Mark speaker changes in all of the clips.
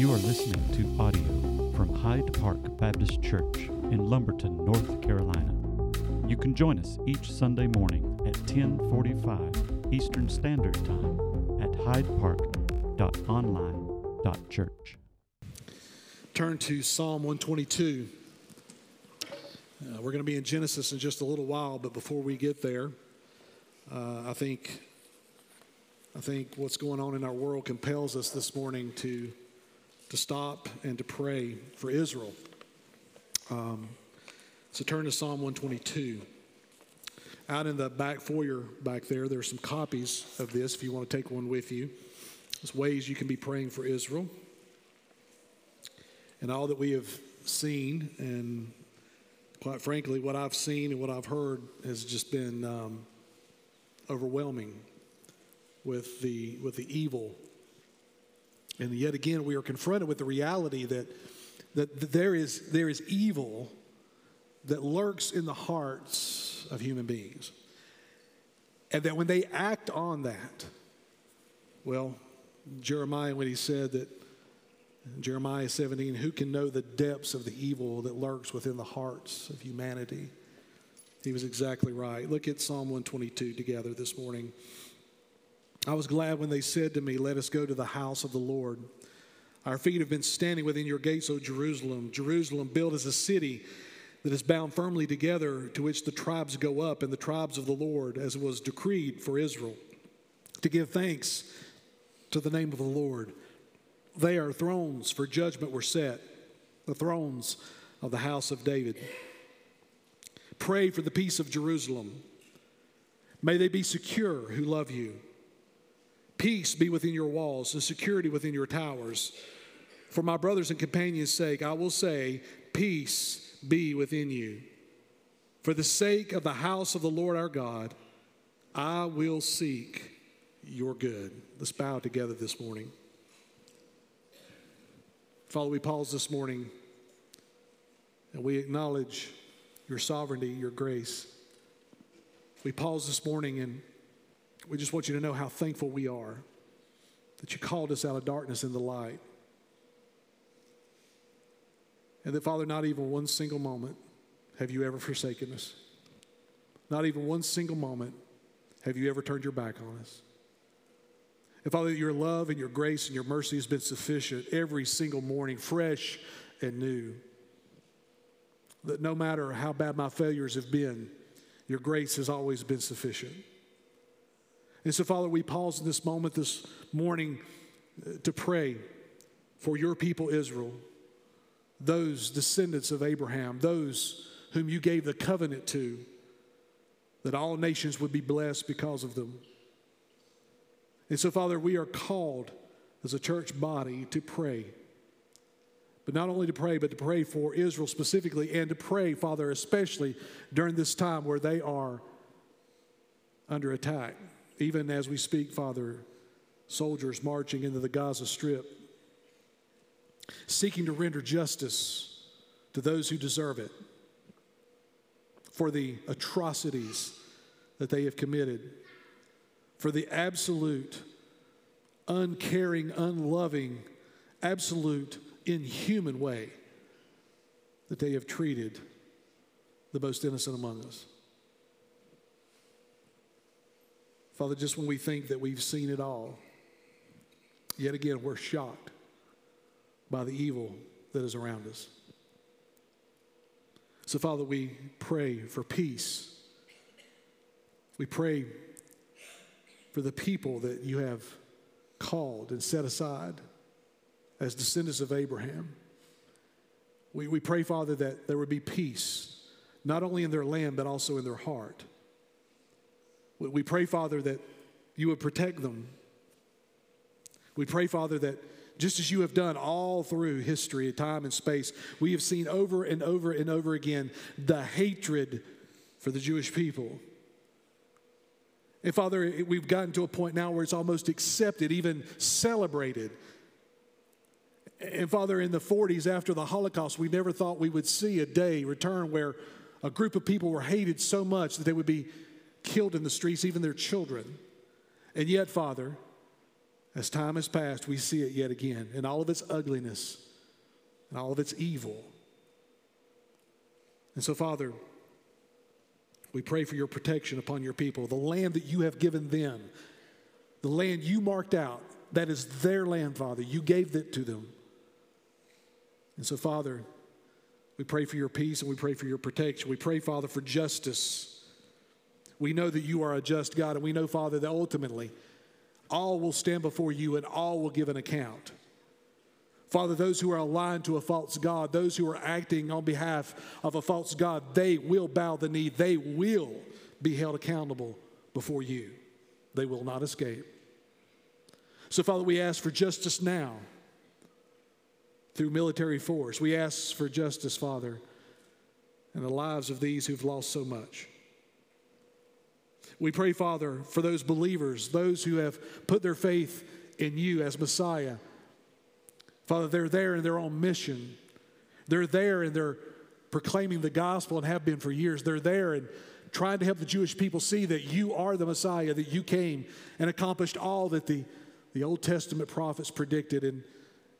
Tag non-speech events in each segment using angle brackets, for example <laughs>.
Speaker 1: You are listening to audio from Hyde Park Baptist Church in Lumberton, North Carolina. You can join us each Sunday morning at 1045 Eastern Standard Time at hydepark.online.church.
Speaker 2: Turn to Psalm 122. Uh, we're going to be in Genesis in just a little while, but before we get there, uh, I think I think what's going on in our world compels us this morning to to stop and to pray for Israel. Um, so turn to Psalm 122. Out in the back foyer back there, there are some copies of this if you want to take one with you. There's ways you can be praying for Israel. And all that we have seen, and quite frankly, what I've seen and what I've heard has just been um, overwhelming with the, with the evil and yet again, we are confronted with the reality that, that there, is, there is evil that lurks in the hearts of human beings. And that when they act on that, well, Jeremiah, when he said that, Jeremiah 17, who can know the depths of the evil that lurks within the hearts of humanity? He was exactly right. Look at Psalm 122 together this morning. I was glad when they said to me, Let us go to the house of the Lord. Our feet have been standing within your gates, O Jerusalem. Jerusalem, built as a city that is bound firmly together, to which the tribes go up, and the tribes of the Lord, as was decreed for Israel, to give thanks to the name of the Lord. They are thrones for judgment were set, the thrones of the house of David. Pray for the peace of Jerusalem. May they be secure who love you. Peace be within your walls and security within your towers. For my brothers and companions' sake, I will say, Peace be within you. For the sake of the house of the Lord our God, I will seek your good. Let's bow together this morning. Father, we pause this morning and we acknowledge your sovereignty, your grace. We pause this morning and we just want you to know how thankful we are that you called us out of darkness into light. And that, Father, not even one single moment have you ever forsaken us. Not even one single moment have you ever turned your back on us. And Father, your love and your grace and your mercy has been sufficient every single morning, fresh and new. That no matter how bad my failures have been, your grace has always been sufficient. And so, Father, we pause in this moment this morning uh, to pray for your people, Israel, those descendants of Abraham, those whom you gave the covenant to, that all nations would be blessed because of them. And so, Father, we are called as a church body to pray. But not only to pray, but to pray for Israel specifically, and to pray, Father, especially during this time where they are under attack. Even as we speak, Father, soldiers marching into the Gaza Strip, seeking to render justice to those who deserve it for the atrocities that they have committed, for the absolute, uncaring, unloving, absolute, inhuman way that they have treated the most innocent among us. Father, just when we think that we've seen it all, yet again, we're shocked by the evil that is around us. So, Father, we pray for peace. We pray for the people that you have called and set aside as descendants of Abraham. We, we pray, Father, that there would be peace, not only in their land, but also in their heart. We pray, Father, that you would protect them. We pray, Father, that just as you have done all through history, time and space, we have seen over and over and over again the hatred for the Jewish people. And Father, we've gotten to a point now where it's almost accepted, even celebrated. And Father, in the 40s after the Holocaust, we never thought we would see a day return where a group of people were hated so much that they would be killed in the streets, even their children. And yet, Father, As time has passed, we see it yet again in all of its ugliness and all of its evil. And so, Father, we pray for your protection upon your people, the land that you have given them, the land you marked out. That is their land, Father. You gave it to them. And so, Father, we pray for your peace and we pray for your protection. We pray, Father, for justice. We know that you are a just God, and we know, Father, that ultimately all will stand before you and all will give an account. Father, those who are aligned to a false God, those who are acting on behalf of a false God, they will bow the knee. They will be held accountable before you. They will not escape. So, Father, we ask for justice now through military force. We ask for justice, Father, in the lives of these who've lost so much. We pray, Father, for those believers, those who have put their faith in you as Messiah. Father, they're there in their own mission. They're there and they're proclaiming the gospel and have been for years. They're there and trying to help the Jewish people see that you are the Messiah, that you came and accomplished all that the, the Old Testament prophets predicted. And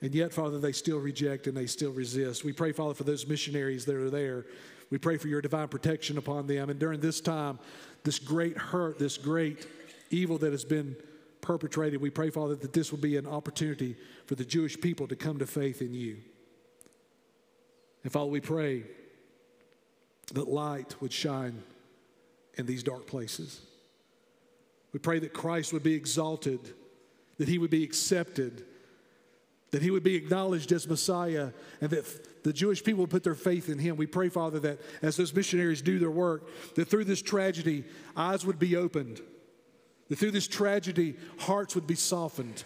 Speaker 2: and yet, Father, they still reject and they still resist. We pray, Father, for those missionaries that are there. We pray for your divine protection upon them. And during this time, this great hurt, this great evil that has been perpetrated, we pray, Father, that this will be an opportunity for the Jewish people to come to faith in you. And Father, we pray that light would shine in these dark places. We pray that Christ would be exalted, that he would be accepted that he would be acknowledged as Messiah, and that the Jewish people would put their faith in him. We pray, Father, that as those missionaries do their work, that through this tragedy, eyes would be opened, that through this tragedy, hearts would be softened.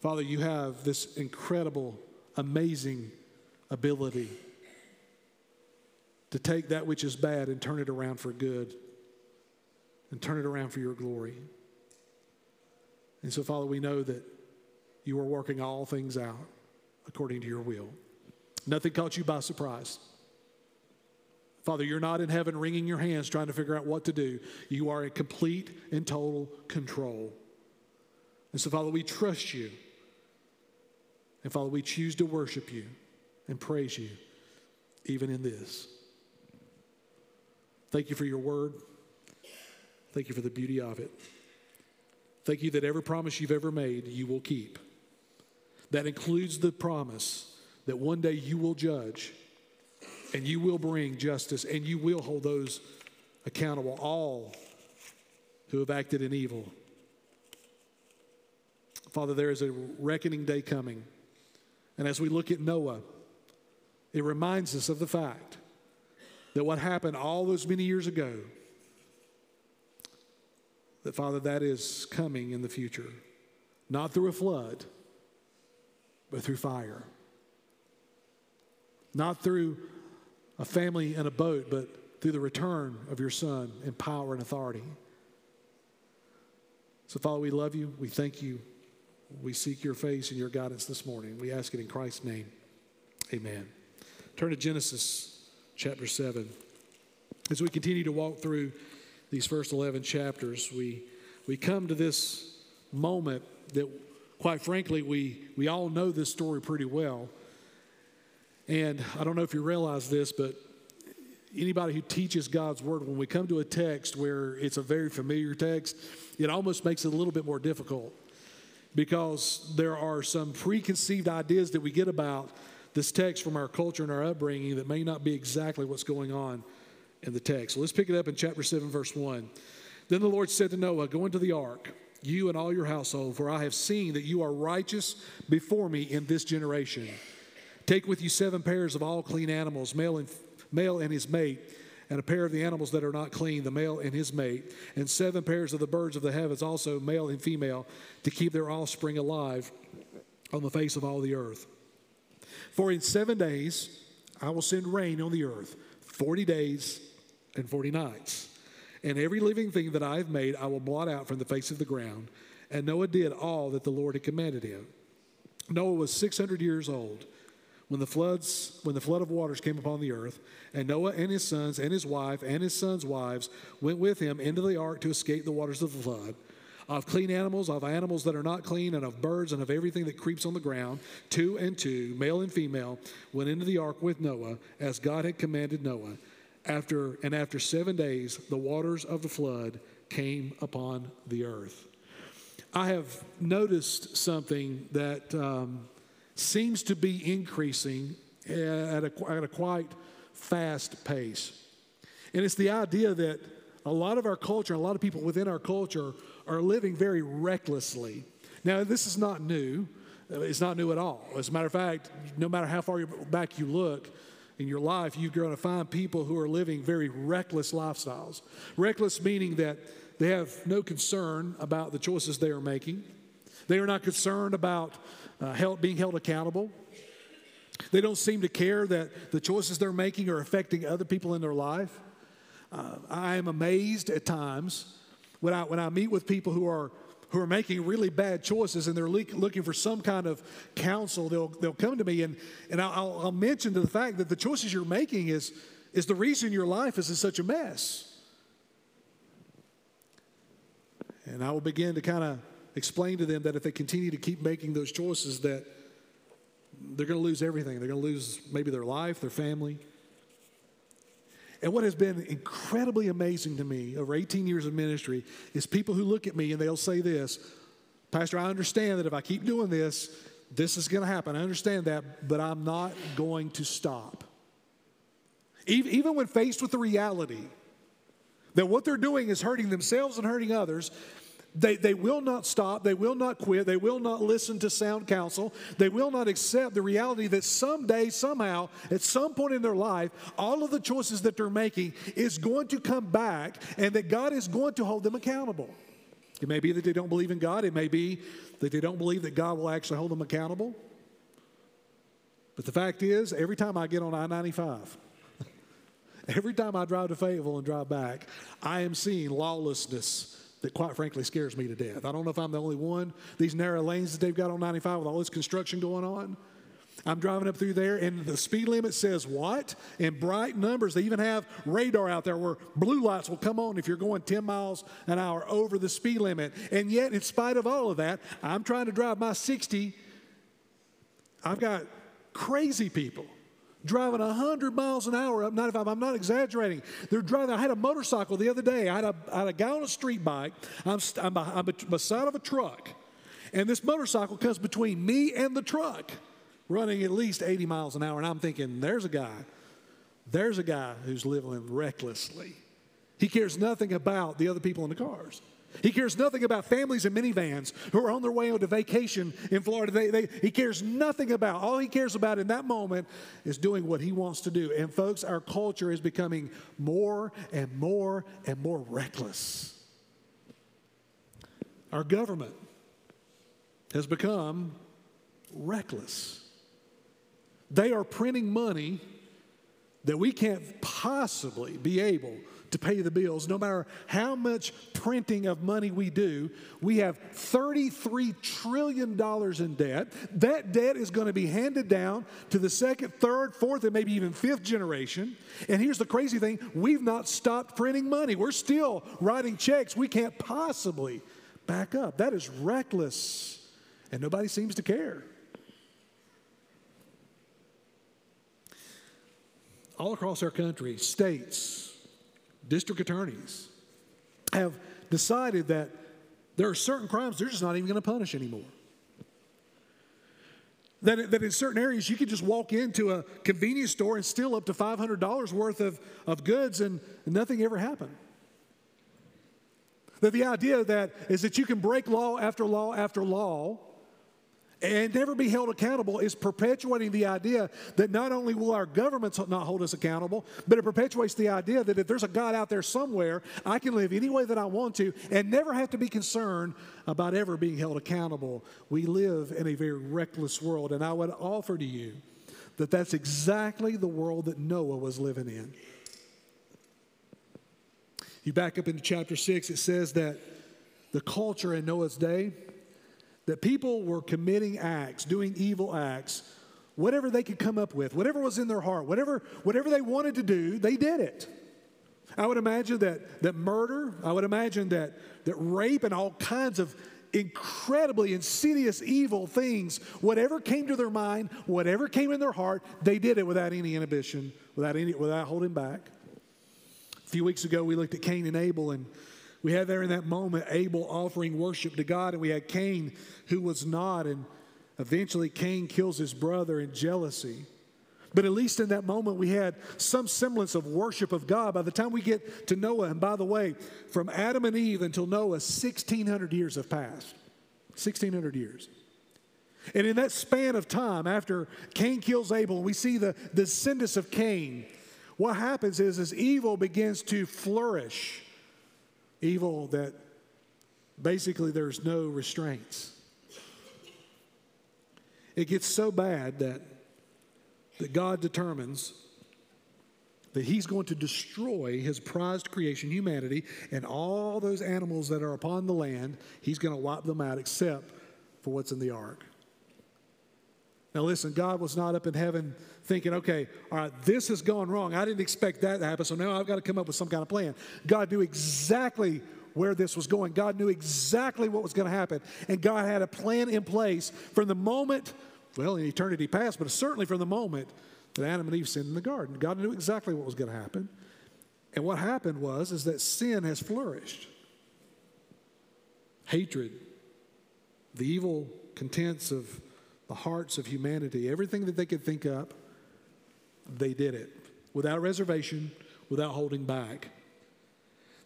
Speaker 2: Father, you have this incredible, amazing ability to take that which is bad and turn it around for good and turn it around for your glory. And so, Father, we know that you are working all things out according to your will. Nothing caught you by surprise. Father, you're not in heaven wringing your hands trying to figure out what to do. You are in complete and total control. And so, Father, we trust you. And Father, we choose to worship you and praise you even in this. Thank you for your word. Thank you for the beauty of it. Thank you that every promise you've ever made, you will keep. That includes the promise that one day you will judge and you will bring justice and you will hold those accountable, all who have acted in evil. Father, there is a reckoning day coming. And as we look at Noah, it reminds us of the fact that what happened all those many years ago, that Father, that is coming in the future. Not through a flood, but through fire. Not through a family and a boat, but through the return of your Son in power and authority. So, Father, we love you. We thank you. We seek your face and your guidance this morning. We ask it in Christ's name. Amen. Turn to Genesis chapter 7. As we continue to walk through these first 11 chapters, we, we come to this moment that quite frankly, we, we all know this story pretty well. And I don't know if you realize this, but anybody who teaches God's word, when we come to a text where it's a very familiar text, it almost makes it a little bit more difficult because there are some preconceived ideas that we get about this text from our culture and our upbringing that may not be exactly what's going on in the text. So let's pick it up in chapter 7, verse 1. Then the Lord said to Noah, Go into the ark you and all your household, for I have seen that you are righteous before me in this generation. Take with you seven pairs of all clean animals, male and, male and his mate, and a pair of the animals that are not clean, the male and his mate, and seven pairs of the birds of the heavens, also male and female, to keep their offspring alive on the face of all the earth. For in seven days I will send rain on the earth, 40 days and 40 nights. And every living thing that I have made, I will blot out from the face of the ground. And Noah did all that the Lord had commanded him. Noah was 600 years old when the floods when the flood of waters came upon the earth and noah and his sons and his wife and his sons wives went with him into the ark to escape the waters of the flood of clean animals, of animals that are not clean, and of birds, and of everything that creeps on the ground, two and two, male and female, went into the ark with Noah, as God had commanded Noah. After and after seven days, the waters of the flood came upon the earth. I have noticed something that um, seems to be increasing at a, at a quite fast pace. And it's the idea that a lot of our culture, a lot of people within our culture are living very recklessly. Now, this is not new. It's not new at all. As a matter of fact, no matter how far back you look in your life, you're going to find people who are living very reckless lifestyles. Reckless meaning that they have no concern about the choices they are making. They are not concerned about uh, being held accountable. They don't seem to care that the choices they're making are affecting other people in their life. Uh, I am amazed at times when I, when I meet with people who are, who are making really bad choices and they're le- looking for some kind of counsel, they'll, they'll come to me and, and I'll, I'll mention to the fact that the choices you're making is, is the reason your life is in such a mess. And I will begin to kind of explain to them that if they continue to keep making those choices that they're going to lose everything. They're going to lose maybe their life, their family, and what has been incredibly amazing to me over 18 years of ministry is people who look at me and they'll say this Pastor, I understand that if I keep doing this, this is going to happen. I understand that, but I'm not going to stop. Even when faced with the reality that what they're doing is hurting themselves and hurting others, they, they will not stop. They will not quit. They will not listen to sound counsel. They will not accept the reality that someday, somehow, at some point in their life, all of the choices that they're making is going to come back and that God is going to hold them accountable. It may be that they don't believe in God. It may be that they don't believe that God will actually hold them accountable. But the fact is, every time I get on I 95, <laughs> every time I drive to Fayetteville and drive back, I am seeing lawlessness that quite frankly scares me to death. I don't know if I'm the only one. These narrow lanes that they've got on 95 with all this construction going on. I'm driving up through there, and the speed limit says what? In bright numbers. They even have radar out there where blue lights will come on if you're going 10 miles an hour over the speed limit. And yet, in spite of all of that, I'm trying to drive my 60. I've got crazy people driving 100 miles an hour up 95. I'm not exaggerating. They're driving. I had a motorcycle the other day. I had a, I had a guy on a street bike. I'm, I'm, I'm beside of a truck, and this motorcycle comes between me and the truck, running at least 80 miles an hour. And I'm thinking, there's a guy. There's a guy who's living recklessly. He cares nothing about the other people in the cars. He cares nothing about families in minivans who are on their way on to vacation in Florida. They, they, he cares nothing about. All he cares about in that moment is doing what he wants to do. And folks, our culture is becoming more and more and more reckless. Our government has become reckless. They are printing money that we can't possibly be able to pay the bills. No matter how much printing of money we do, we have $33 trillion in debt. That debt is going to be handed down to the second, third, fourth, and maybe even fifth generation. And here's the crazy thing we've not stopped printing money. We're still writing checks we can't possibly back up. That is reckless, and nobody seems to care. all across our country, states, district attorneys have decided that there are certain crimes they're just not even going to punish anymore. That, that in certain areas you could just walk into a convenience store and steal up to $500 worth of, of goods and nothing ever happened. That the idea that is that you can break law after law after law and never be held accountable is perpetuating the idea that not only will our governments not hold us accountable, but it perpetuates the idea that if there's a God out there somewhere, I can live any way that I want to and never have to be concerned about ever being held accountable. We live in a very reckless world, and I would offer to you that that's exactly the world that Noah was living in. You back up into chapter 6, it says that the culture in Noah's day, that people were committing acts, doing evil acts, whatever they could come up with, whatever was in their heart, whatever, whatever they wanted to do, they did it. I would imagine that, that murder, I would imagine that, that rape and all kinds of incredibly insidious, evil things, whatever came to their mind, whatever came in their heart, they did it without any inhibition, without, any, without holding back. A few weeks ago, we looked at Cain and Abel, and we had there in that moment Abel offering worship to God, and we had Cain who was not, and eventually Cain kills his brother in jealousy. But at least in that moment, we had some semblance of worship of God. By the time we get to Noah, and by the way, from Adam and Eve until Noah, 1,600 years have passed. 1,600 years. And in that span of time, after Cain kills Abel, we see the descendants of Cain. What happens is, as evil begins to flourish, evil that basically there's no restraints. It gets so bad that that God determines that He's going to destroy His prized creation, humanity, and all those animals that are upon the land, He's going to wipe them out except for what's in the ark. Now, listen, God was not up in heaven thinking, okay, all right, this has gone wrong. I didn't expect that to happen, so now I've got to come up with some kind of plan. God knew exactly where this was going, God knew exactly what was going to happen, and God had a plan in place from the moment well, in eternity past, but certainly from the moment that Adam and Eve sinned in the garden. God knew exactly what was going to happen. And what happened was is that sin has flourished. Hatred, the evil contents of the hearts of humanity, everything that they could think up, they did it without reservation, without holding back.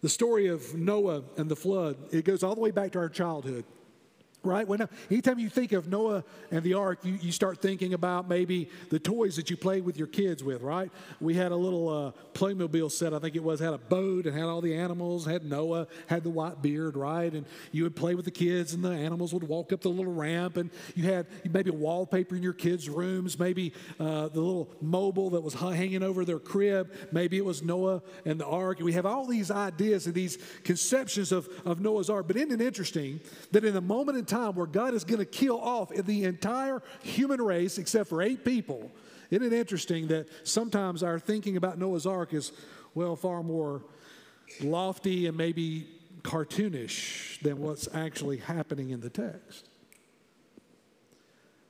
Speaker 2: The story of Noah and the flood, it goes all the way back to our childhood right? When, anytime you think of Noah and the ark, you, you start thinking about maybe the toys that you played with your kids with, right? We had a little uh, Playmobil set, I think it was, had a boat and had all the animals, had Noah, had the white beard, right? And you would play with the kids and the animals would walk up the little ramp and you had maybe wallpaper in your kids' rooms, maybe uh, the little mobile that was hanging over their crib, maybe it was Noah and the ark. We have all these ideas and these conceptions of, of Noah's ark. But isn't it interesting that in the moment in time, time where God is going to kill off the entire human race except for eight people. Isn't it interesting that sometimes our thinking about Noah's Ark is, well, far more lofty and maybe cartoonish than what's actually happening in the text?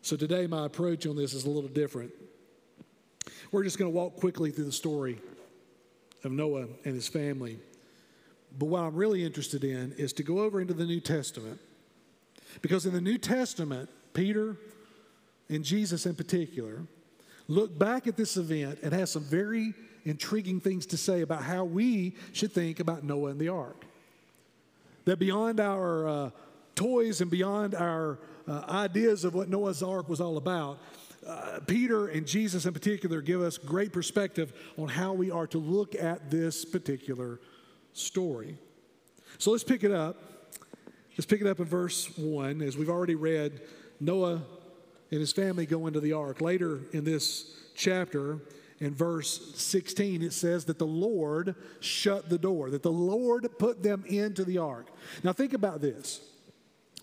Speaker 2: So today, my approach on this is a little different. We're just going to walk quickly through the story of Noah and his family. But what I'm really interested in is to go over into the New Testament because in the New Testament, Peter and Jesus in particular look back at this event and has some very intriguing things to say about how we should think about Noah and the ark. That beyond our uh, toys and beyond our uh, ideas of what Noah's ark was all about, uh, Peter and Jesus in particular give us great perspective on how we are to look at this particular story. So let's pick it up Let's pick it up in verse 1. As we've already read, Noah and his family go into the ark. Later in this chapter, in verse 16, it says that the Lord shut the door, that the Lord put them into the ark. Now, think about this.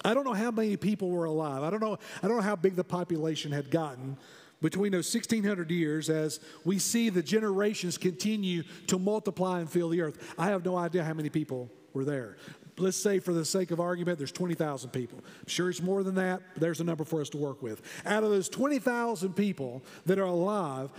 Speaker 2: I don't know how many people were alive. I don't know, I don't know how big the population had gotten between those 1600 years as we see the generations continue to multiply and fill the earth. I have no idea how many people were there let's say for the sake of argument, there's 20,000 people. I'm sure it's more than that, but there's a number for us to work with. Out of those 20,000 people that are alive,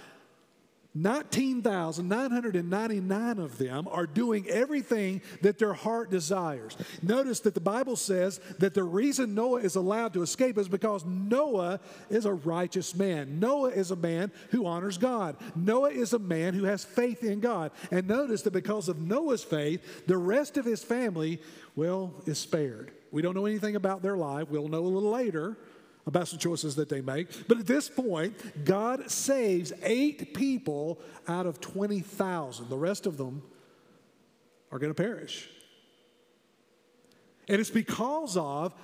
Speaker 2: 19,999 of them are doing everything that their heart desires. Notice that the Bible says that the reason Noah is allowed to escape is because Noah is a righteous man. Noah is a man who honors God. Noah is a man who has faith in God. And notice that because of Noah's faith, the rest of his family, well, is spared. We don't know anything about their life. We'll know a little later about some choices that they make. But at this point, God saves eight people out of 20,000. The rest of them are going to perish. And it's because of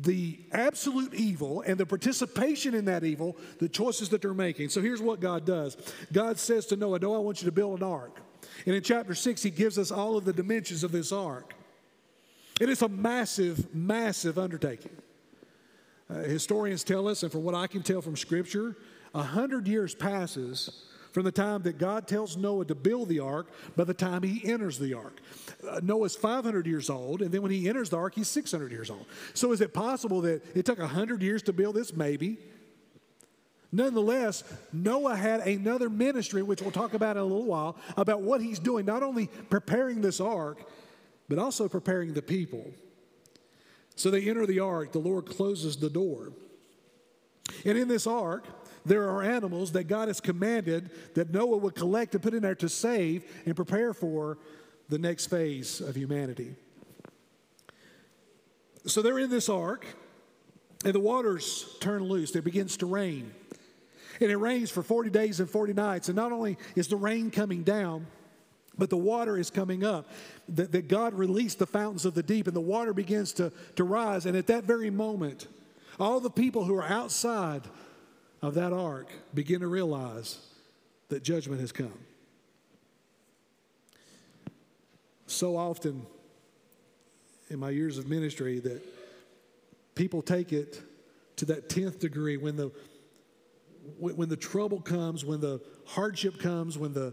Speaker 2: the absolute evil and the participation in that evil, the choices that they're making. So here's what God does God says to Noah, Noah, I want you to build an ark. And in chapter six, he gives us all of the dimensions of this ark. It is a massive, massive undertaking. Uh, historians tell us, and from what I can tell from Scripture, a hundred years passes from the time that God tells Noah to build the ark by the time he enters the ark. Uh, Noah's 500 years old, and then when he enters the ark, he's 600 years old. So is it possible that it took 100 years to build this? Maybe. Nonetheless, Noah had another ministry, which we'll talk about in a little while, about what he's doing, not only preparing this ark, but also preparing the people. So they enter the ark, the Lord closes the door. And in this ark, there are animals that God has commanded that Noah would collect and put in there to save and prepare for the next phase of humanity. So they're in this ark, and the waters turn loose. It begins to rain. And it rains for 40 days and 40 nights. And not only is the rain coming down, but the water is coming up. That, that God released the fountains of the deep, and the water begins to, to rise. And at that very moment, all the people who are outside of that ark begin to realize that judgment has come. So often in my years of ministry that people take it to that 10th degree when the when the trouble comes, when the hardship comes, when the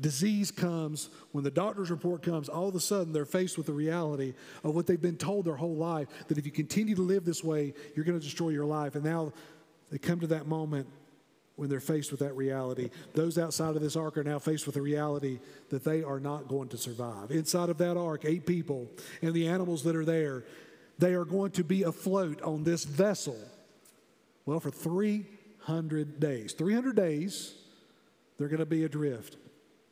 Speaker 2: disease comes, when the doctor's report comes, all of a sudden they're faced with the reality of what they've been told their whole life that if you continue to live this way, you're going to destroy your life. And now they come to that moment when they're faced with that reality. Those outside of this ark are now faced with the reality that they are not going to survive. Inside of that ark, eight people and the animals that are there, they are going to be afloat on this vessel. Well, for 300 days. 300 days, they're going to be adrift.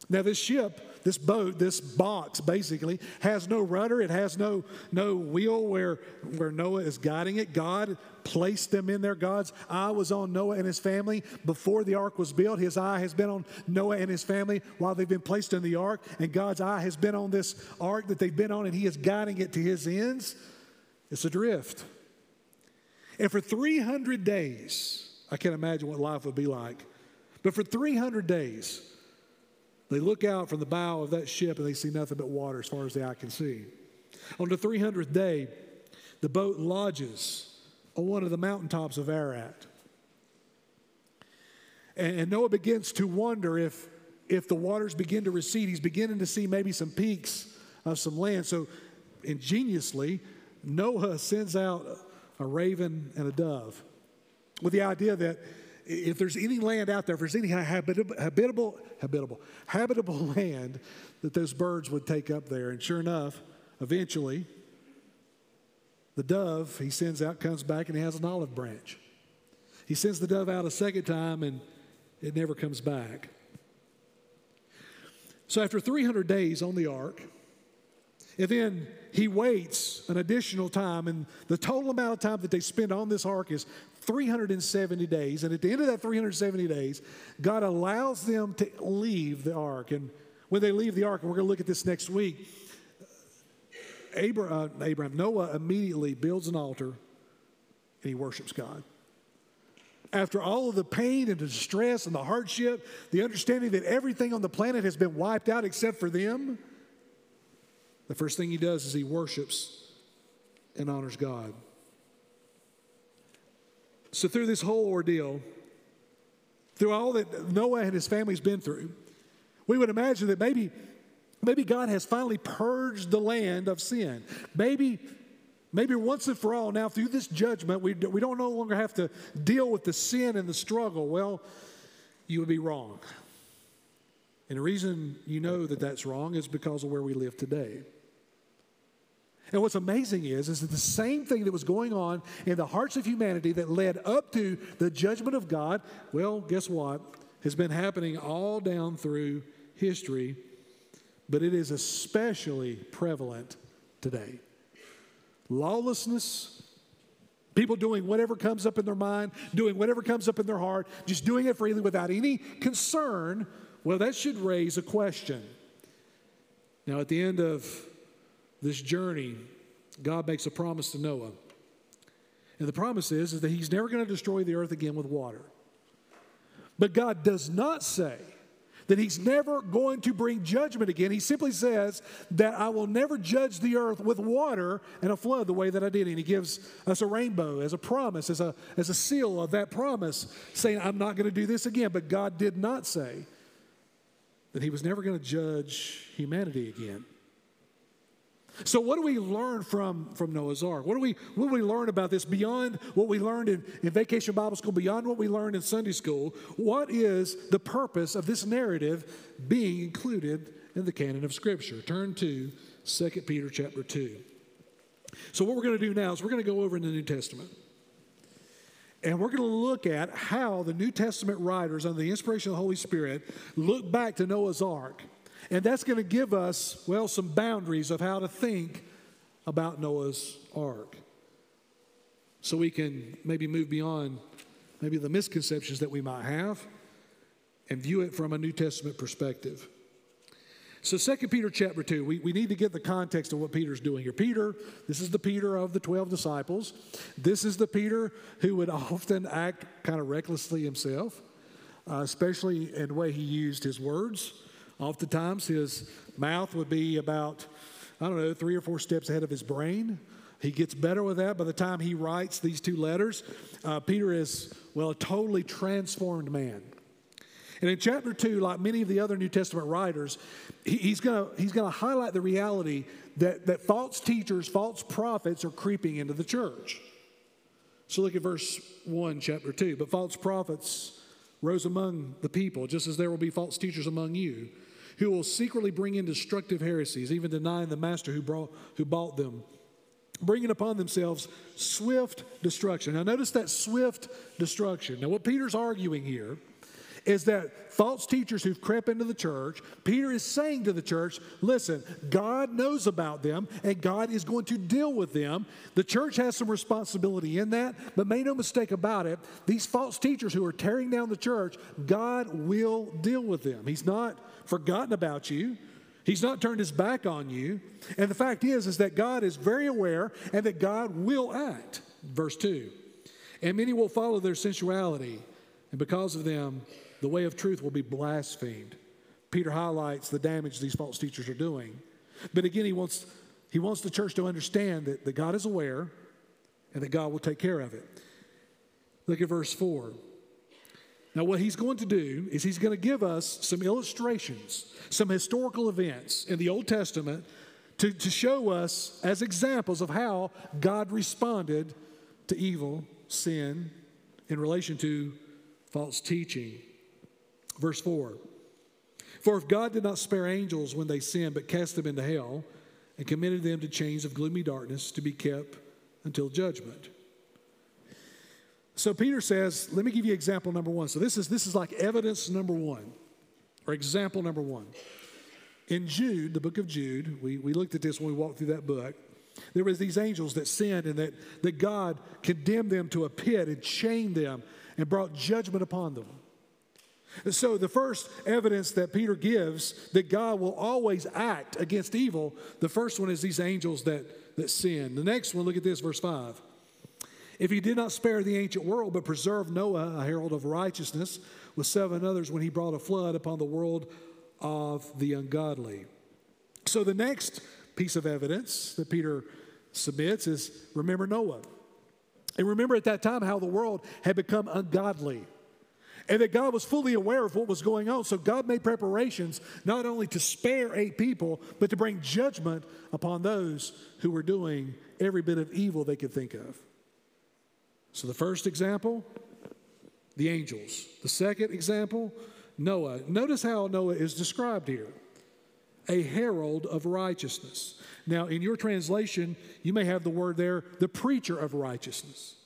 Speaker 2: Now, this ship, this boat, this box basically has no rudder. It has no, no wheel where, where Noah is guiding it. God placed them in there. God's eye was on Noah and his family before the ark was built. His eye has been on Noah and his family while they've been placed in the ark. And God's eye has been on this ark that they've been on, and he is guiding it to his ends. It's adrift. And for 300 days, I can't imagine what life would be like. But for 300 days, they look out from the bow of that ship and they see nothing but water as far as the eye can see. On the 300th day, the boat lodges on one of the mountaintops of Ararat. And Noah begins to wonder if, if the waters begin to recede. He's beginning to see maybe some peaks of some land. So, ingeniously, Noah sends out a raven and a dove with the idea that if there's any land out there, if there's any habitable, habitable, habitable, habitable <laughs> land that those birds would take up there. And sure enough, eventually, the dove he sends out comes back and he has an olive branch. He sends the dove out a second time and it never comes back. So after 300 days on the ark, and then he waits an additional time, and the total amount of time that they spend on this ark is 370 days. And at the end of that 370 days, God allows them to leave the ark. And when they leave the ark, and we're going to look at this next week, Abraham, uh, Abraham, Noah immediately builds an altar and he worships God. After all of the pain and the distress and the hardship, the understanding that everything on the planet has been wiped out except for them, the first thing he does is he worships and honors God. So, through this whole ordeal, through all that Noah and his family's been through, we would imagine that maybe, maybe God has finally purged the land of sin. Maybe, maybe once and for all, now through this judgment, we, we don't no longer have to deal with the sin and the struggle. Well, you would be wrong. And the reason you know that that's wrong is because of where we live today. And what's amazing is, is that the same thing that was going on in the hearts of humanity that led up to the judgment of God, well, guess what? Has been happening all down through history, but it is especially prevalent today. Lawlessness, people doing whatever comes up in their mind, doing whatever comes up in their heart, just doing it freely without any concern, well, that should raise a question. Now, at the end of this journey, God makes a promise to Noah. And the promise is, is that he's never going to destroy the earth again with water. But God does not say that he's never going to bring judgment again. He simply says that I will never judge the earth with water and a flood the way that I did. And he gives us a rainbow as a promise, as a, as a seal of that promise, saying, I'm not going to do this again. But God did not say that he was never going to judge humanity again. So, what do we learn from, from Noah's Ark? What do, we, what do we learn about this beyond what we learned in, in Vacation Bible School, beyond what we learned in Sunday school? What is the purpose of this narrative being included in the canon of Scripture? Turn to 2 Peter chapter 2. So, what we're going to do now is we're going to go over in the New Testament. And we're going to look at how the New Testament writers, under the inspiration of the Holy Spirit, look back to Noah's Ark and that's going to give us, well, some boundaries of how to think about Noah's ark. So we can maybe move beyond maybe the misconceptions that we might have and view it from a New Testament perspective. So 2 Peter chapter 2, we, we need to get the context of what Peter's doing here. Peter, this is the Peter of the 12 disciples. This is the Peter who would <laughs> often act kind of recklessly himself, uh, especially in the way he used his words. Oftentimes, his mouth would be about, I don't know, three or four steps ahead of his brain. He gets better with that by the time he writes these two letters. Uh, Peter is, well, a totally transformed man. And in chapter 2, like many of the other New Testament writers, he, he's going he's gonna highlight the reality that, that false teachers, false prophets are creeping into the church. So look at verse 1, chapter 2. But false prophets rose among the people, just as there will be false teachers among you who will secretly bring in destructive heresies, even denying the master who, brought, who bought them, bringing upon themselves swift destruction. Now, notice that swift destruction. Now, what Peter's arguing here is that false teachers who've crept into the church, Peter is saying to the church, listen, God knows about them and God is going to deal with them. The church has some responsibility in that, but make no mistake about it, these false teachers who are tearing down the church, God will deal with them. He's not forgotten about you. He's not turned his back on you. And the fact is is that God is very aware and that God will act. Verse 2. And many will follow their sensuality, and because of them the way of truth will be blasphemed. Peter highlights the damage these false teachers are doing. But again, he wants, he wants the church to understand that, that God is aware and that God will take care of it. Look at verse 4. Now, what he's going to do is he's going to give us some illustrations, some historical events in the Old Testament to, to show us as examples of how God responded to evil, sin, in relation to false teaching. Verse 4 For if God did not spare angels when they sinned, but cast them into hell and committed them to chains of gloomy darkness to be kept until judgment. So Peter says, let me give you example number one. So this is this is like evidence number one, or example number one. In Jude, the book of Jude, we, we looked at this when we walked through that book. There was these angels that sinned and that, that God condemned them to a pit and chained them and brought judgment upon them. So, the first evidence that Peter gives that God will always act against evil, the first one is these angels that, that sin. The next one, look at this, verse 5. If he did not spare the ancient world, but preserved Noah, a herald of righteousness, with seven others when he brought a flood upon the world of the ungodly. So, the next piece of evidence that Peter submits is remember Noah. And remember at that time how the world had become ungodly and that God was fully aware of what was going on. So God made preparations not only to spare eight people, but to bring judgment upon those who were doing every bit of evil they could think of. So the first example, the angels. The second example, Noah. Notice how Noah is described here a herald of righteousness. Now, in your translation, you may have the word there, the preacher of righteousness.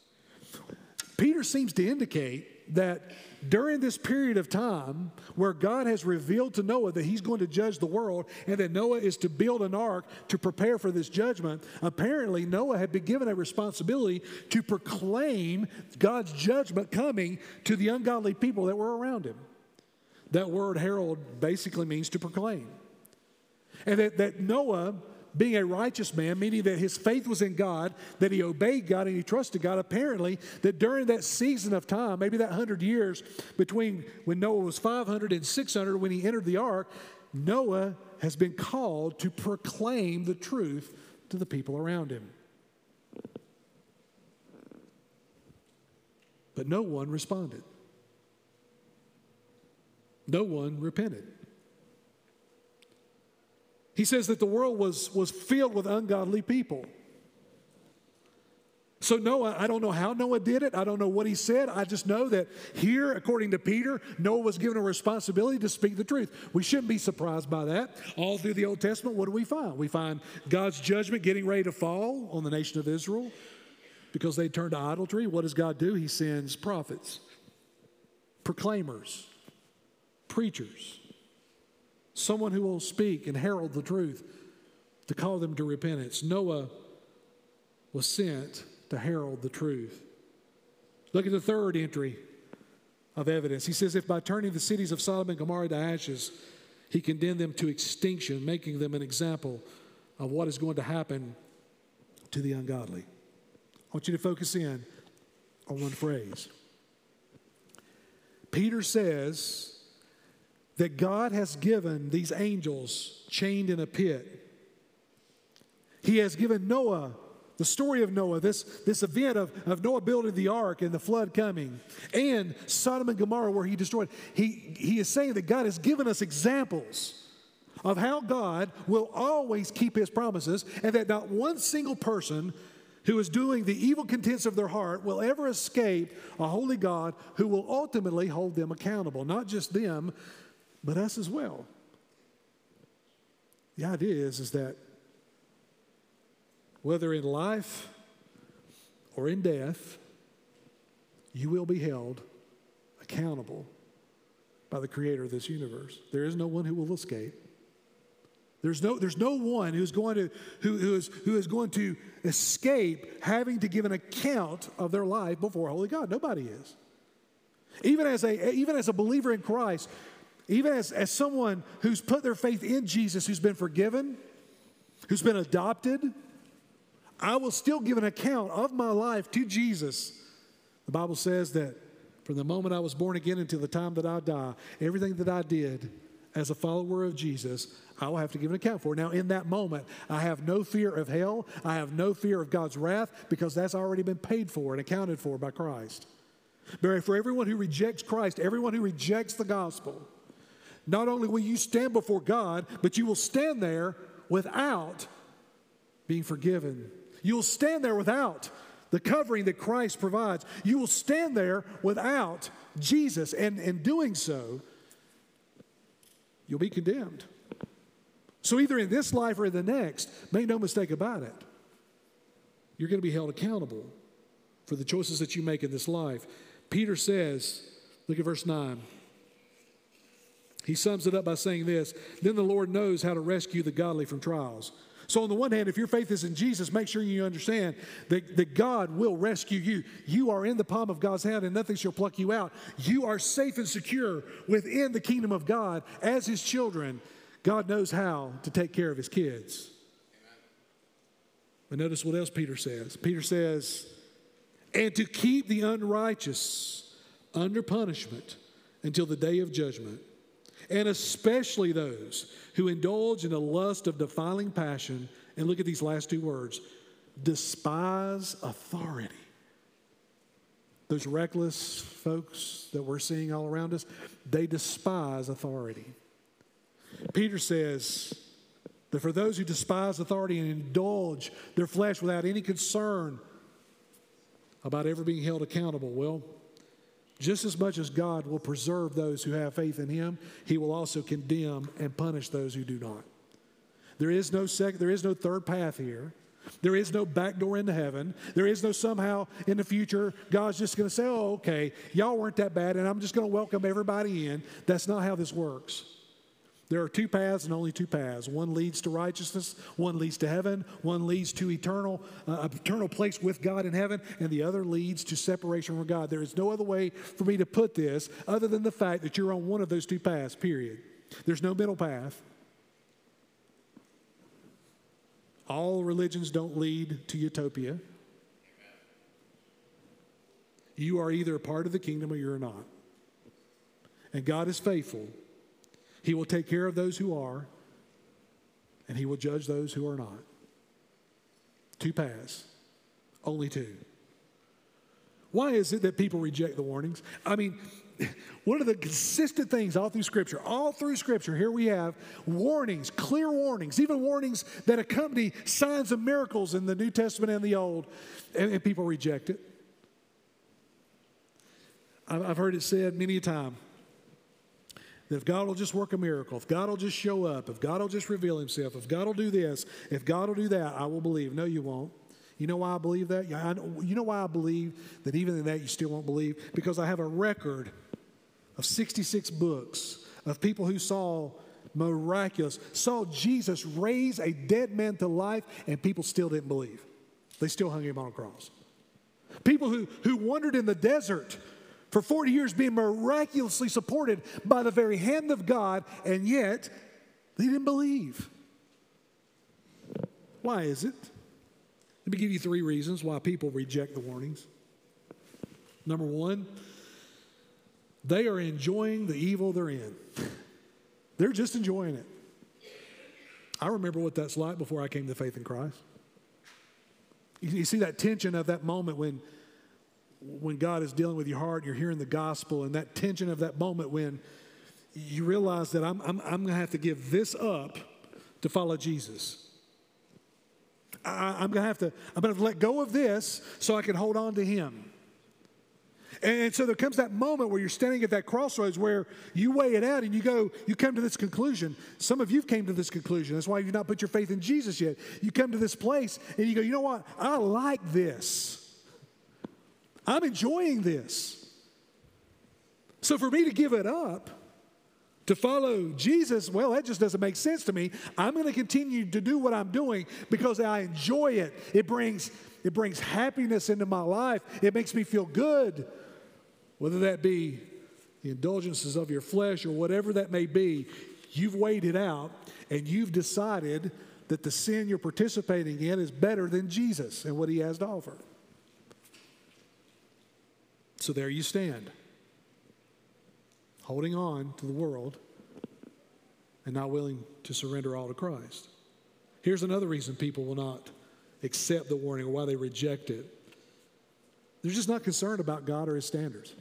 Speaker 2: Peter seems to indicate that during this period of time where God has revealed to Noah that he's going to judge the world and that Noah is to build an ark to prepare for this judgment, apparently Noah had been given a responsibility to proclaim God's judgment coming to the ungodly people that were around him. That word herald basically means to proclaim. And that, that Noah being a righteous man, meaning that his faith was in God, that he obeyed God and he trusted God. Apparently, that during that season of time, maybe that 100 years between when Noah was 500 and 600 when he entered the ark, Noah has been called to proclaim the truth to the people around him. But no one responded. No one repented. He says that the world was, was filled with ungodly people. So, Noah, I don't know how Noah did it. I don't know what he said. I just know that here, according to Peter, Noah was given a responsibility to speak the truth. We shouldn't be surprised by that. All through the Old Testament, what do we find? We find God's judgment getting ready to fall on the nation of Israel because they turned to idolatry. What does God do? He sends prophets, proclaimers, preachers someone who will speak and herald the truth to call them to repentance. Noah was sent to herald the truth. Look at the third entry of evidence. He says, If by turning the cities of Sodom and Gomorrah to ashes, he condemned them to extinction, making them an example of what is going to happen to the ungodly. I want you to focus in on one phrase. Peter says that God has given these angels chained in a pit. He has given Noah the story of Noah, this, this event of, of Noah building the ark and the flood coming, and Sodom and Gomorrah, where he destroyed. He, he is saying that God has given us examples of how God will always keep his promises, and that not one single person who is doing the evil contents of their heart will ever escape a holy God who will ultimately hold them accountable. Not just them, but us as well. The idea is, is that whether in life or in death, you will be held accountable by the creator of this universe. There is no one who will escape. There's no, there's no one who's going to, who, who, is, who is going to escape having to give an account of their life before Holy God. Nobody is. Even as a, even as a believer in Christ, even as, as someone who's put their faith in Jesus, who's been forgiven, who's been adopted, I will still give an account of my life to Jesus. The Bible says that from the moment I was born again until the time that I die, everything that I did as a follower of Jesus, I will have to give an account for. Now, in that moment, I have no fear of hell. I have no fear of God's wrath because that's already been paid for and accounted for by Christ. But for everyone who rejects Christ, everyone who rejects the gospel, not only will you stand before God, but you will stand there without being forgiven. You'll stand there without the covering that Christ provides. You will stand there without Jesus, and in doing so, you'll be condemned. So, either in this life or in the next, make no mistake about it, you're going to be held accountable for the choices that you make in this life. Peter says, look at verse 9. He sums it up by saying this Then the Lord knows how to rescue the godly from trials. So, on the one hand, if your faith is in Jesus, make sure you understand that, that God will rescue you. You are in the palm of God's hand and nothing shall pluck you out. You are safe and secure within the kingdom of God as His children. God knows how to take care of His kids. But notice what else Peter says. Peter says, and to keep the unrighteous under punishment until the day of judment and especially those who indulge in the lust of defiling passion. And look at these last two words despise authority. Those reckless folks that we're seeing all around us, they despise authority. Peter says that for those who despise authority and indulge their flesh without any concern about ever being held accountable, well, just as much as God will preserve those who have faith in Him, He will also condemn and punish those who do not. There is no sec- there is no third path here. There is no back door into heaven. There is no somehow in the future God's just going to say, "Oh, okay, y'all weren't that bad, and I'm just going to welcome everybody in." That's not how this works. There are two paths and only two paths. One leads to righteousness, one leads to heaven, one leads to eternal, uh, eternal place with God in heaven, and the other leads to separation from God. There is no other way for me to put this other than the fact that you're on one of those two paths, period. There's no middle path. All religions don't lead to utopia. You are either a part of the kingdom or you're not. And God is faithful he will take care of those who are, and He will judge those who are not. Two paths, only two. Why is it that people reject the warnings? I mean, one of the consistent things all through Scripture, all through Scripture, here we have warnings, clear warnings, even warnings that accompany signs of miracles in the New Testament and the Old, and, and people reject it. I've heard it said many a time that if God will just work a miracle, if God will just show up, if God will just reveal himself, if God will do this, if God will do that, I will believe. No, you won't. You know why I believe that? You know why I believe that even in that you still won't believe? Because I have a record of 66 books of people who saw miraculous, saw Jesus raise a dead man to life, and people still didn't believe. They still hung him on a cross. People who, who wandered in the desert for 40 years being miraculously supported by the very hand of God, and yet they didn't believe. Why is it? Let me give you three reasons why people reject the warnings. Number one, they are enjoying the evil they're in. <laughs> They're just enjoying it. I remember what that's like before I came to faith in Christ. You, see that tension of that moment when, when God is dealing with your heart, you're hearing the gospel, and that tension of that moment when you realize that I'm, I'm, I'm going to have to give this up to follow Jesus. I, am going to have to, I'm going to let go of this so I can hold on to him. And so there comes that moment where you're standing at that crossroads where you weigh it out and you go, you come to this conclusion. Some of you came to this conclusion. That's why you've not put your faith in Jesus yet. You come to this place and you go, you know what? I like this. I'm enjoying this. So for me to give it up, to follow Jesus, well, that just doesn't make sense to me. I'm going to continue to do what I'm doing because I enjoy it. It brings, it brings happiness into my life, it makes me feel good. Whether that be the indulgences of your flesh or whatever that may be, you've weighed it out and you've decided that the sin you're participating in is better than Jesus and what he has to offer. So there you stand holding on to the world and not willing to surrender all to Christ. Here's another reason people will not accept the warning or why they reject it. They're just not concerned about God or His standards.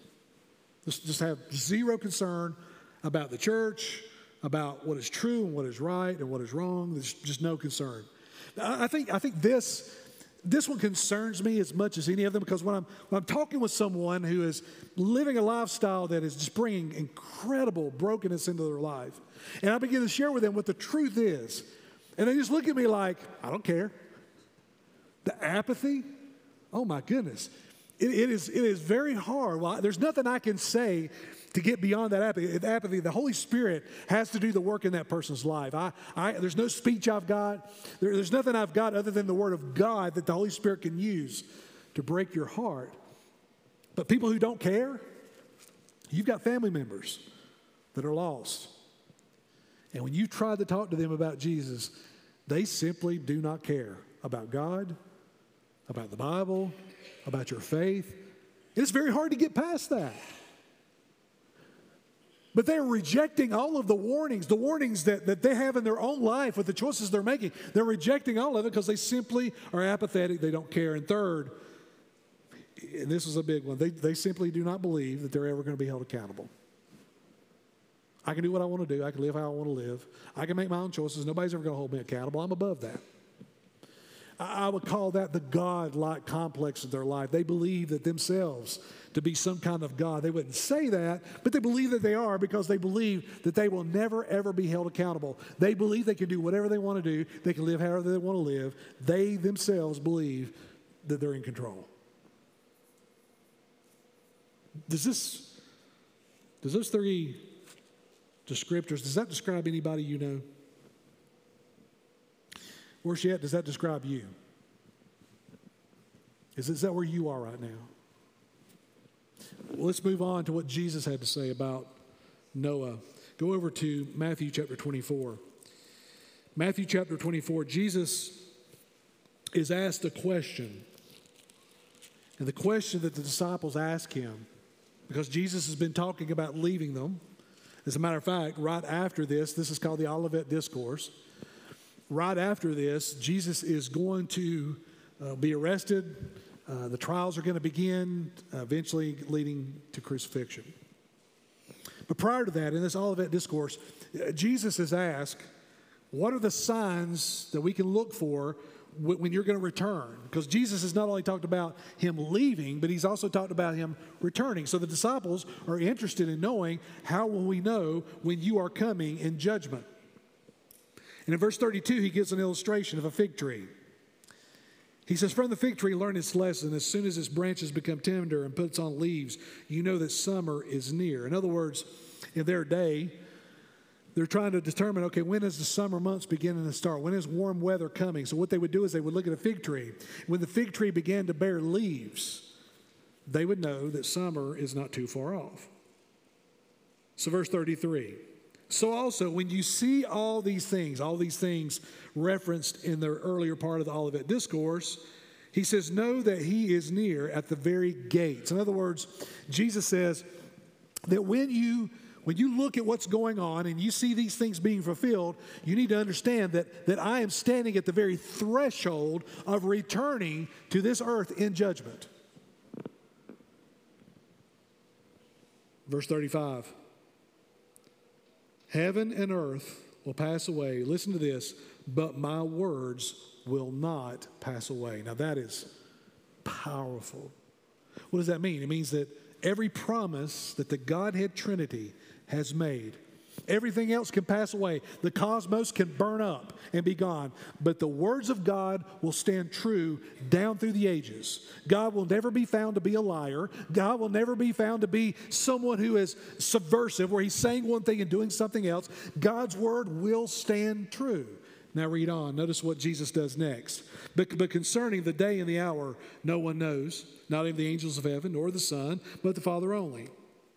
Speaker 2: Just, have zero concern about the church, about what is true and what is right and what is wrong. There's just no concern. I think, I think this this one concerns me as much as any of them because when I'm, when I'm talking with someone who is living a lifestyle that is just bringing incredible brokenness into their life, and I begin to share with them what the truth is, and they just look at me like, I don't care. The apathy, oh my goodness. It, it, is, it is very hard. Well, there's nothing I can say to get beyond that apathy. apathy. The Holy Spirit has to do the work in that person's life. I, I, there's no speech I've got, there, there's nothing I've got other than the Word of God that the Holy Spirit can use to break your heart. But people who don't care, you've got family members that are lost. And when you try to talk to them about Jesus, they simply do not care about God, about the Bible, about your faith. It's very hard to get past that. But they're rejecting all of the warnings, the warnings that, that they have in their own life with the choices they're making. They're rejecting all of it because they simply are apathetic, they don't care. And third, and this is a big one, they, they simply do not believe that they're ever going to be held accountable. I can do what I want to do. I can live how I want to live. I can make my own choices. Nobody's ever going to hold me accountable. I'm above that. I would call that the God like complex of their life. They believe that themselves to be some kind of God. They wouldn't say that, but they believe that they are because they believe that they will never, ever be held accountable. They believe they can do whatever they want to do, they can live however they want to live. They themselves believe that they're in control. Does this, does those three descriptors, does that describe anybody you know? Worse yet, does that describe you? Is, is that where you are right now? Let's move on to what Jesus had to say about Noah. Go over to Matthew chapter 24. Matthew chapter 24, Jesus is asked a question. And the question that the disciples ask him, because Jesus has been talking about leaving them. As a matter of fact, right after this, this is called the Olivet Discourse right after this, Jesus is going to uh, be arrested. Uh, the trials are going to begin, uh, eventually leading to crucifixion. But prior to that, in this Olivet discourse, uh, Jesus is asked, What are the signs that we can look for when you're going to return? Because Jesus has not only talked about him leaving, but he's also talked about him returning. So the disciples are interested in knowing how will we know when you are coming in judgment? And in verse 32, he gives an illustration of a fig tree. He says, From the fig tree, learn its lesson. As soon as its branches become tender and puts on leaves, you know that summer is near. In other words, in their day, they're trying to determine okay, when is the summer months beginning to start? When is warm weather coming? So, what they would do is they would look at a fig tree. When the fig tree began to bear leaves, they would know that summer is not too far off. So, verse 33 so, also, when you see all these things, all these things referenced in the earlier part of the Olivet Discourse, he says, Know that he is near at the very gates. In other words, Jesus says that when you when you look at what's going on and you see these things being fulfilled, you need to understand that, that I am standing at the very threshold of returning to this earth in judgment. Verse 35 Heaven and earth will pass away. Listen to this, but my words will not pass away. Now that is powerful. What does that mean? It means that every promise that the Godhead Trinity has made Everything else can pass away. The cosmos can burn up and be gone. But the words of God will stand true down through the ages. God will never be found to be a liar. God will never be found to be someone who is subversive, where he's saying one thing and doing something else. God's word will stand true. Now read on. Notice what Jesus does next. But, but concerning the day and the hour, no one knows, not even the angels of heaven, nor the Son, but the Father only.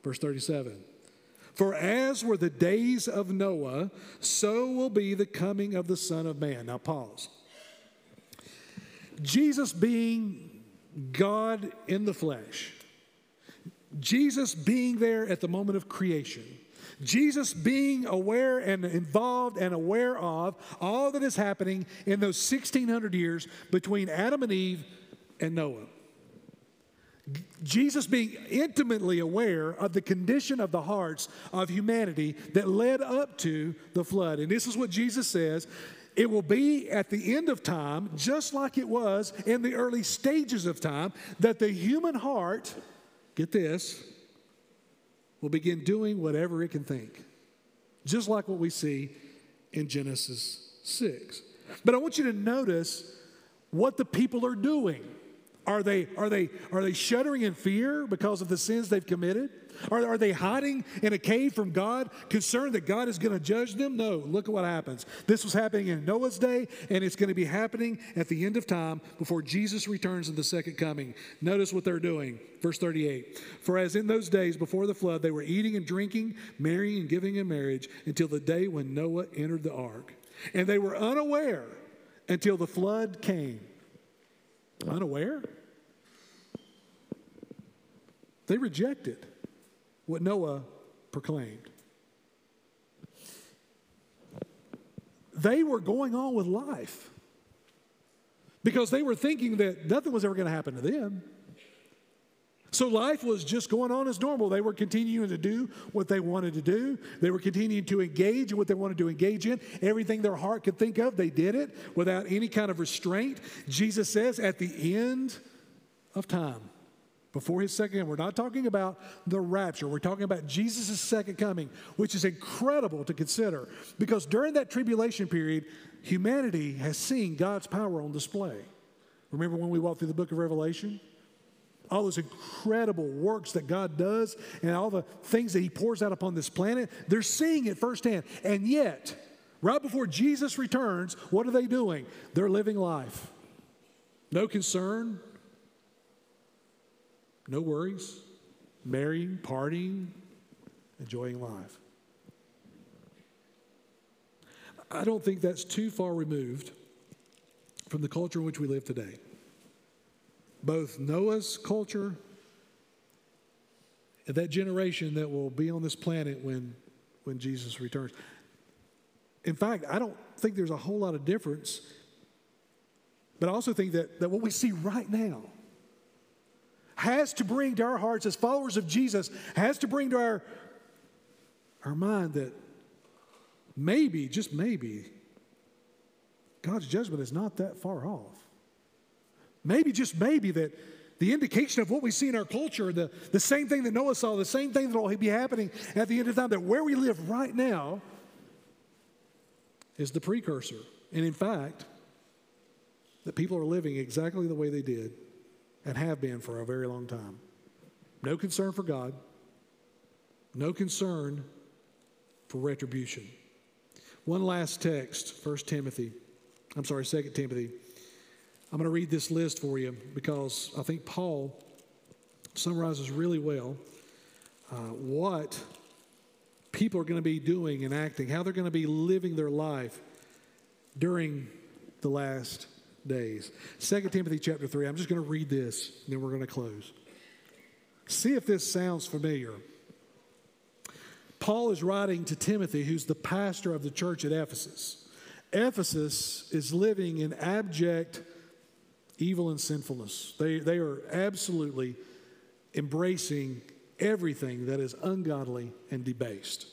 Speaker 2: Verse 37. For as were the days of Noah, so will be the coming of the Son of Man. Now, pause. Jesus being God in the flesh, Jesus being there at the moment of creation, Jesus being aware and involved and aware of all that is happening in those 1600 years between Adam and Eve and Noah. Jesus being intimately aware of the condition of the hearts of humanity that led up to the flood. And this is what Jesus says it will be at the end of time, just like it was in the early stages of time, that the human heart, get this, will begin doing whatever it can think. Just like what we see in Genesis 6. But I want you to notice what the people are doing. Are they, are they, are they shuddering in fear because of the sins they've committed? Are, are they hiding in a cave from God, concerned that God is going to judge them? No, look at what happens. This was happening in Noah's day, and it's going to be happening at the end of time before Jesus returns in the second coming. Notice what they're doing. Verse 38 For as in those days before the flood, they were eating and drinking, marrying and giving in marriage until the day when Noah entered the ark. And they were unaware until the flood came Unaware? They rejected what Noah proclaimed. They were going on with life because they were thinking that nothing was ever going to happen to them. So life was just going on as normal. They were continuing to do what they wanted to do. They were continuing to engage in what they wanted to engage in. Everything their heart could think of, they did it without any kind of restraint. Jesus says at the end of time, before his second coming, we're not talking about the rapture. We're talking about Jesus' second coming, which is incredible to consider because during that tribulation period, humanity has seen God's power on display. Remember when we walked through the book of Revelation? all those incredible works that God does and all the things that He pours out upon this planet, they're seeing it firsthand. And yet, right before Jesus returns, what are they doing? They're living life. No concern, no worries, marrying, partying, enjoying life. I don't think that's too far removed from the culture in which we live today both Noah's culture and that generation that will be on this planet when, when Jesus returns. In fact, I don't think there's a whole lot of difference, but I also think that, that what we see right now has to bring to our hearts as followers of Jesus, has to bring to our, our mind that maybe, just maybe, God's judgment is not that far off. Maybe, just maybe, that the indication of what we see in our culture, the, the same thing that Noah saw, the same thing that will be happening at the end of time, that where we live right now is the precursor. And in fact, that people are living exactly the way they did and have been for a very long time. No concern for God, no concern for retribution. One last text, 1 Timothy. I'm sorry, 2 Timothy. I'm going to read this list for you because I think Paul summarizes really well uh, what people are going to be doing and acting, how they're going to be living their life during the last days. 2 Timothy chapter 3, I'm just going to read this, then we're going to close. See if this sounds familiar. Paul is writing to Timothy, who's the pastor of the church at Ephesus. Ephesus is living in abject evil and sinfulness. They, they are absolutely embracing everything that is ungodly and debased.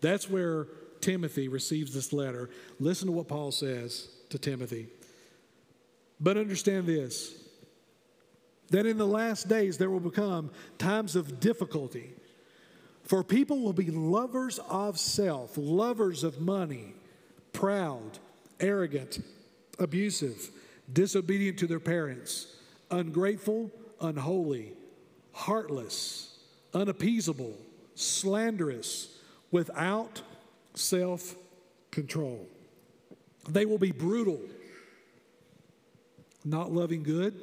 Speaker 2: That's where Timothy receives this letter. Listen to what Paul says to Timothy. But understand this that in the last days there will become times of difficulty. For people will be lovers of self, lovers of money, proud, arrogant, abusive, disobedient to their parents, ungrateful, unholy, heartless, unappeasable, slanderous, without self control. They will be brutal not loving good,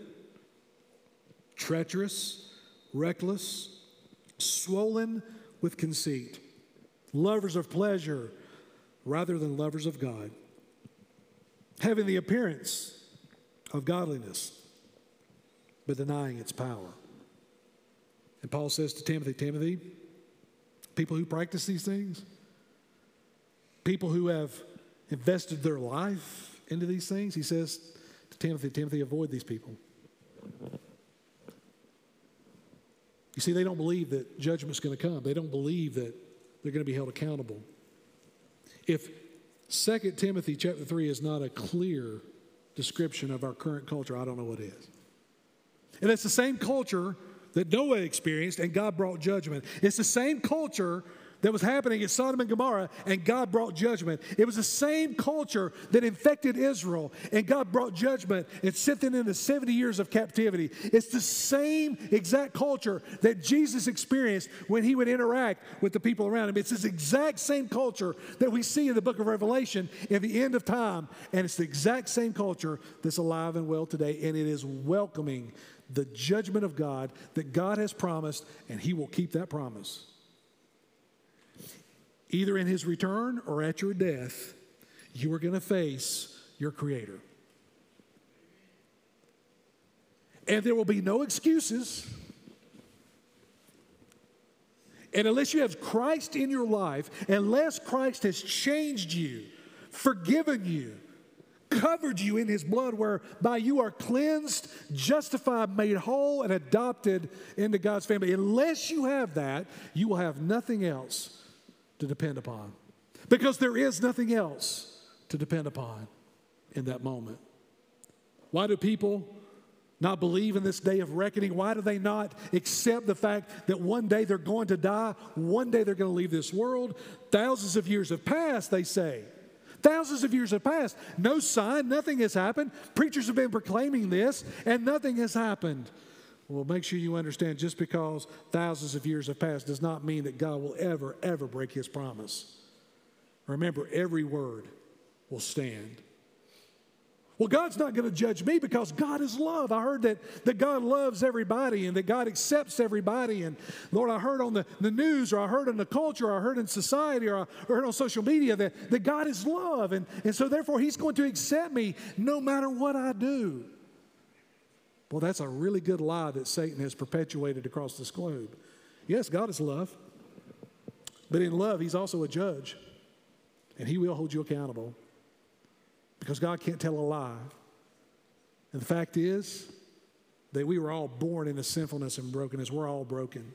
Speaker 2: treacherous, reckless, swollen with conceit, lovers of pleasure rather than lovers of God, having the appearance of godliness, but denying its power. And Paul says to Timothy, Timothy, people who practice these things, people who have invested their life into these things, he says, Timothy, Timothy, avoid these people. You see, they don't believe that judgment's going to come. They don't believe that they're going to be held accountable. If 2 Timothy chapter 3 is not a clear description of our current culture, I don't know what is. And it's the same culture that Noah experienced and God brought judgment. It's the same culture that was happening at Sodom and Gomorrah, and God brought judgment. It was the same culture that infected Israel, and God brought judgment and sent them into 70 years of captivity. It's the same exact culture that Jesus experienced when he would interact with the people around him. It's this exact same culture that we see in the book of Revelation in the end of time, and it's the exact same culture that's alive and well today, and it is welcoming the judgment of God that God has promised, and he will keep that promise either in his return or at your death, you are going to face your Creator. And there will be no excuses. And unless you have Christ in your life, unless Christ has changed you, forgiven you, covered you in his blood, whereby you are cleansed, justified, made whole, and adopted into God's family, unless you have that, you will have nothing else to depend upon because there is nothing else to depend upon in that moment. Why do people not believe in this day of reckoning? Why do they not accept the fact that one day they're going to die, one day they're going to leave this world? Thousands of years have passed, they say. Thousands of years have passed. No sign, nothing has happened. Preachers have been proclaiming this, and nothing has happened. Well, make sure you understand just because thousands of years have passed does not mean that God will ever, ever break his promise. Remember, every word will stand. Well, God's not going to judge me because God is love. I heard that, that God loves everybody and that God accepts everybody. And Lord, I heard on the, the news or I heard in the culture or I heard in society or I heard on social media that, that God is love. And, and so therefore, He's going to accept me no matter what I do. Well, that's a really good lie that Satan has perpetuated across this globe. Yes, God is love, but in love, He's also a judge, and He will hold you accountable because God can't tell a lie. And the fact is, that we were all born into sinfulness and brokenness. We're all broken.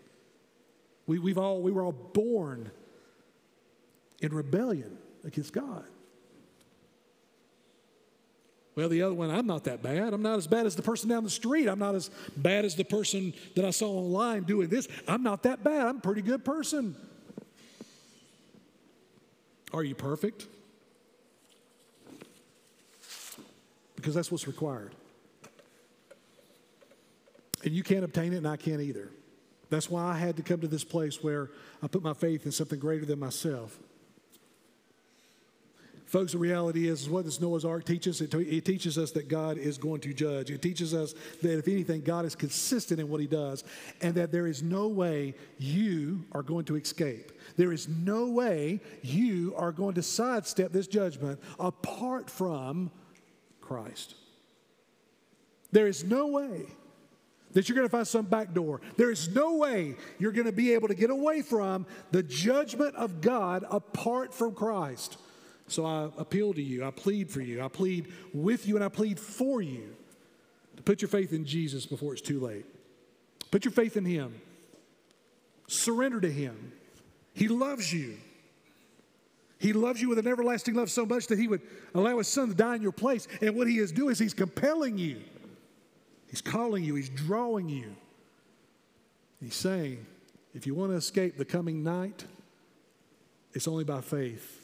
Speaker 2: We, we've all, we were all born in rebellion against God. Well, the other one, I'm not that bad. I'm not as bad as the person down the street. I'm not as bad as the person that I saw online doing this. I'm not that bad. I'm a pretty good person. Are you perfect? Because that's what's required. And you can't obtain it, and I can't either. That's why I had to come to this place where I put my faith in something greater than myself. Folks, the reality is, what does Noah's Ark teach us? It, it, teaches us that God is going to judge. It teaches us that, if anything, God is consistent in what he does and that there is no way you are going to escape. There is no way you are going to sidestep this judgment apart from Christ. There is no way that you're going to find some back door. There is no way you're going to be able to get away from the judgment of God apart from Christ. So I appeal to you, I plead for you, I plead with you, and I plead for you to put your faith in Jesus before it's too late. Put your faith in Him, surrender to Him. He loves you. He loves you with an everlasting love so much that He would allow His Son to die in your place. And what He is doing is He's compelling you, He's calling you, He's drawing you. He's saying, if you want to escape the coming night, it's only by faith